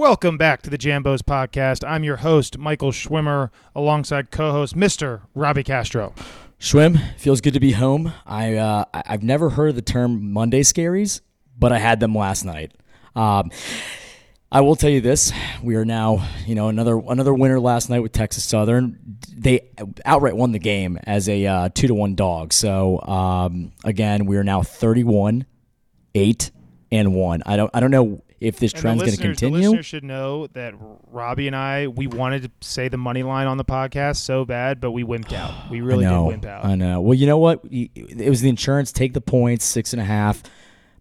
Welcome back to the Jambos podcast. I'm your host, Michael Schwimmer, alongside co-host Mr. Robbie Castro. Schwim, feels good to be home. I uh, I've never heard the term Monday scaries, but I had them last night. Um, I will tell you this: we are now, you know, another another winner last night with Texas Southern. They outright won the game as a uh, two to one dog. So um, again, we are now thirty one, eight and one. I don't I don't know if this And trend's going to listeners- The continue. listeners should know that Robbie and I, we wanted to say the money line on the podcast so bad, but we wimped out. We really I know, did wimp out. I know. Well, you know what? It was the insurance. Take the points, six and a half.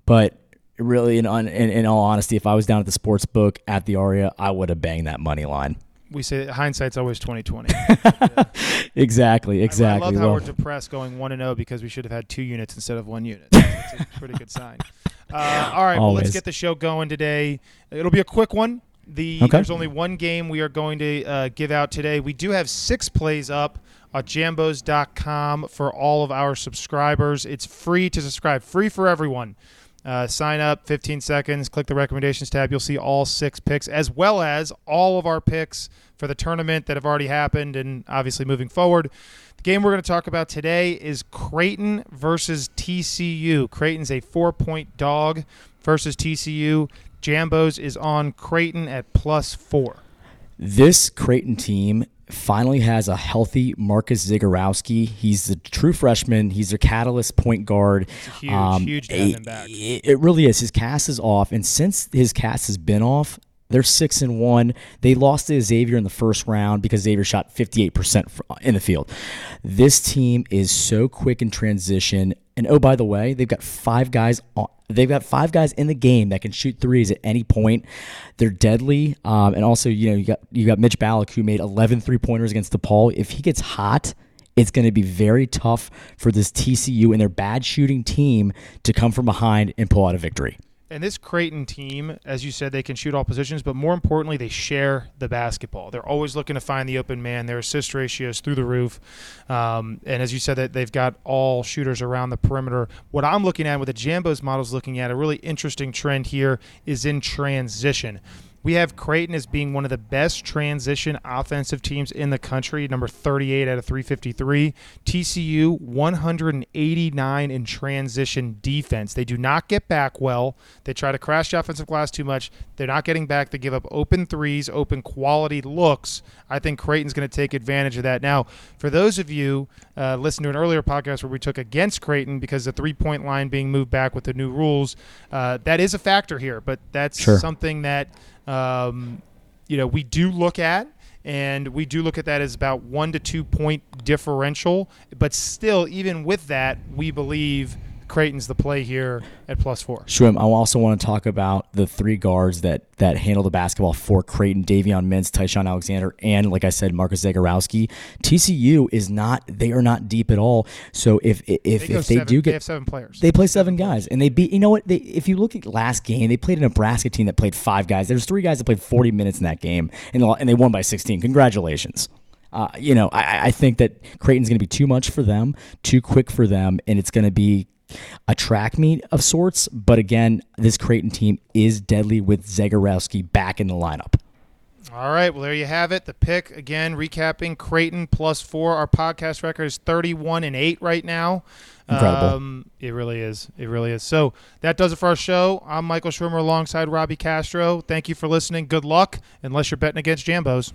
But really, in, in, in all honesty, if I was down at the sports book at the Aria, I would have banged that money line. We say hindsight's always twenty twenty. Exactly. Exactly. I Exactly. love how Well, we're depressed going one and zero because we should have had two units instead of one unit. That's a pretty good sign. Uh, all right, well, let's get the show going today. It'll be a quick one. The Okay. there's only one game we are going to uh, give out today. We do have six plays up at jambos.com for all of our subscribers. It's free to subscribe, free for everyone. Uh, sign up, 15 seconds, click the recommendations tab. You'll see all six picks, as well as all of our picks for the tournament that have already happened and obviously moving forward. The game we're going to talk about today is Creighton versus TCU. Creighton's a four point dog versus TCU. Jambos is on Creighton at plus four. This Creighton team finally has a healthy Marcus Zegarowski. He's the true freshman. He's their catalyst point guard. It's a huge, um, huge him back. It, it really is. His cast is off, and since his cast has been off, they're six and one. They lost to Xavier in the first round because Xavier shot fifty eight percent in the field. This team is so quick in transition, and oh by the way, they've got five guys. On, they've got five guys in the game that can shoot threes at any point. They're deadly, um, and also you know you got you got Mitch Ballock who made 11 three pointers against DePaul. If he gets hot it's going to be very tough for this TCU and their bad shooting team to come from behind and pull out a victory. And this Creighton team, as you said, they can shoot all positions, but more importantly, they share the basketball. They're always looking to find the open man. Their assist ratios through the roof, um, and as you said, that they've got all shooters around the perimeter. What I'm looking at, what the Jambos model is looking at, a really interesting trend here is in transition. We have Creighton as being one of the best transition offensive teams in the country, number 38 out of 353. TCU 189 in transition defense. They do not get back well. They try to crash the offensive glass too much. They're not getting back. They give up open threes, open quality looks. I think Creighton's going to take advantage of that. Now, for those of you uh, listened to an earlier podcast where we took against Creighton because the three point line being moved back with the new rules, uh, that is a factor here. But that's Sure. something that um, you know we do look at and we do look at that as about one to two point differential but still even with that we believe creighton's the play here at plus four Shwim, I also want to talk about the three guards that that handle the basketball for Creighton: Davion Mintz, Ty-Shon Alexander, and like I said, Marcus Zegarowski. TCU is not; they are not deep at all. So if if they if they seven, do they get have seven players They play seven guys, and they beat. You know what? They, if you look at last game, they played a Nebraska team that played five guys. There's three guys that played 40 minutes in that game, and, and they won by 16. Congratulations. Uh, you know, I, I think that Creighton's going to be too much for them, too quick for them, and it's going to be a track meet of sorts. But again, this Creighton team is deadly with Zegarowski back in the lineup. all right well there you have it. The pick again recapping creighton plus four. Our podcast record is 31 and 8 right now. Incredible. um, it really is. It really is. So that does it for our show. I'm michael schwimmer alongside robbie castro. Thank you for listening. Good luck unless you're betting against jambos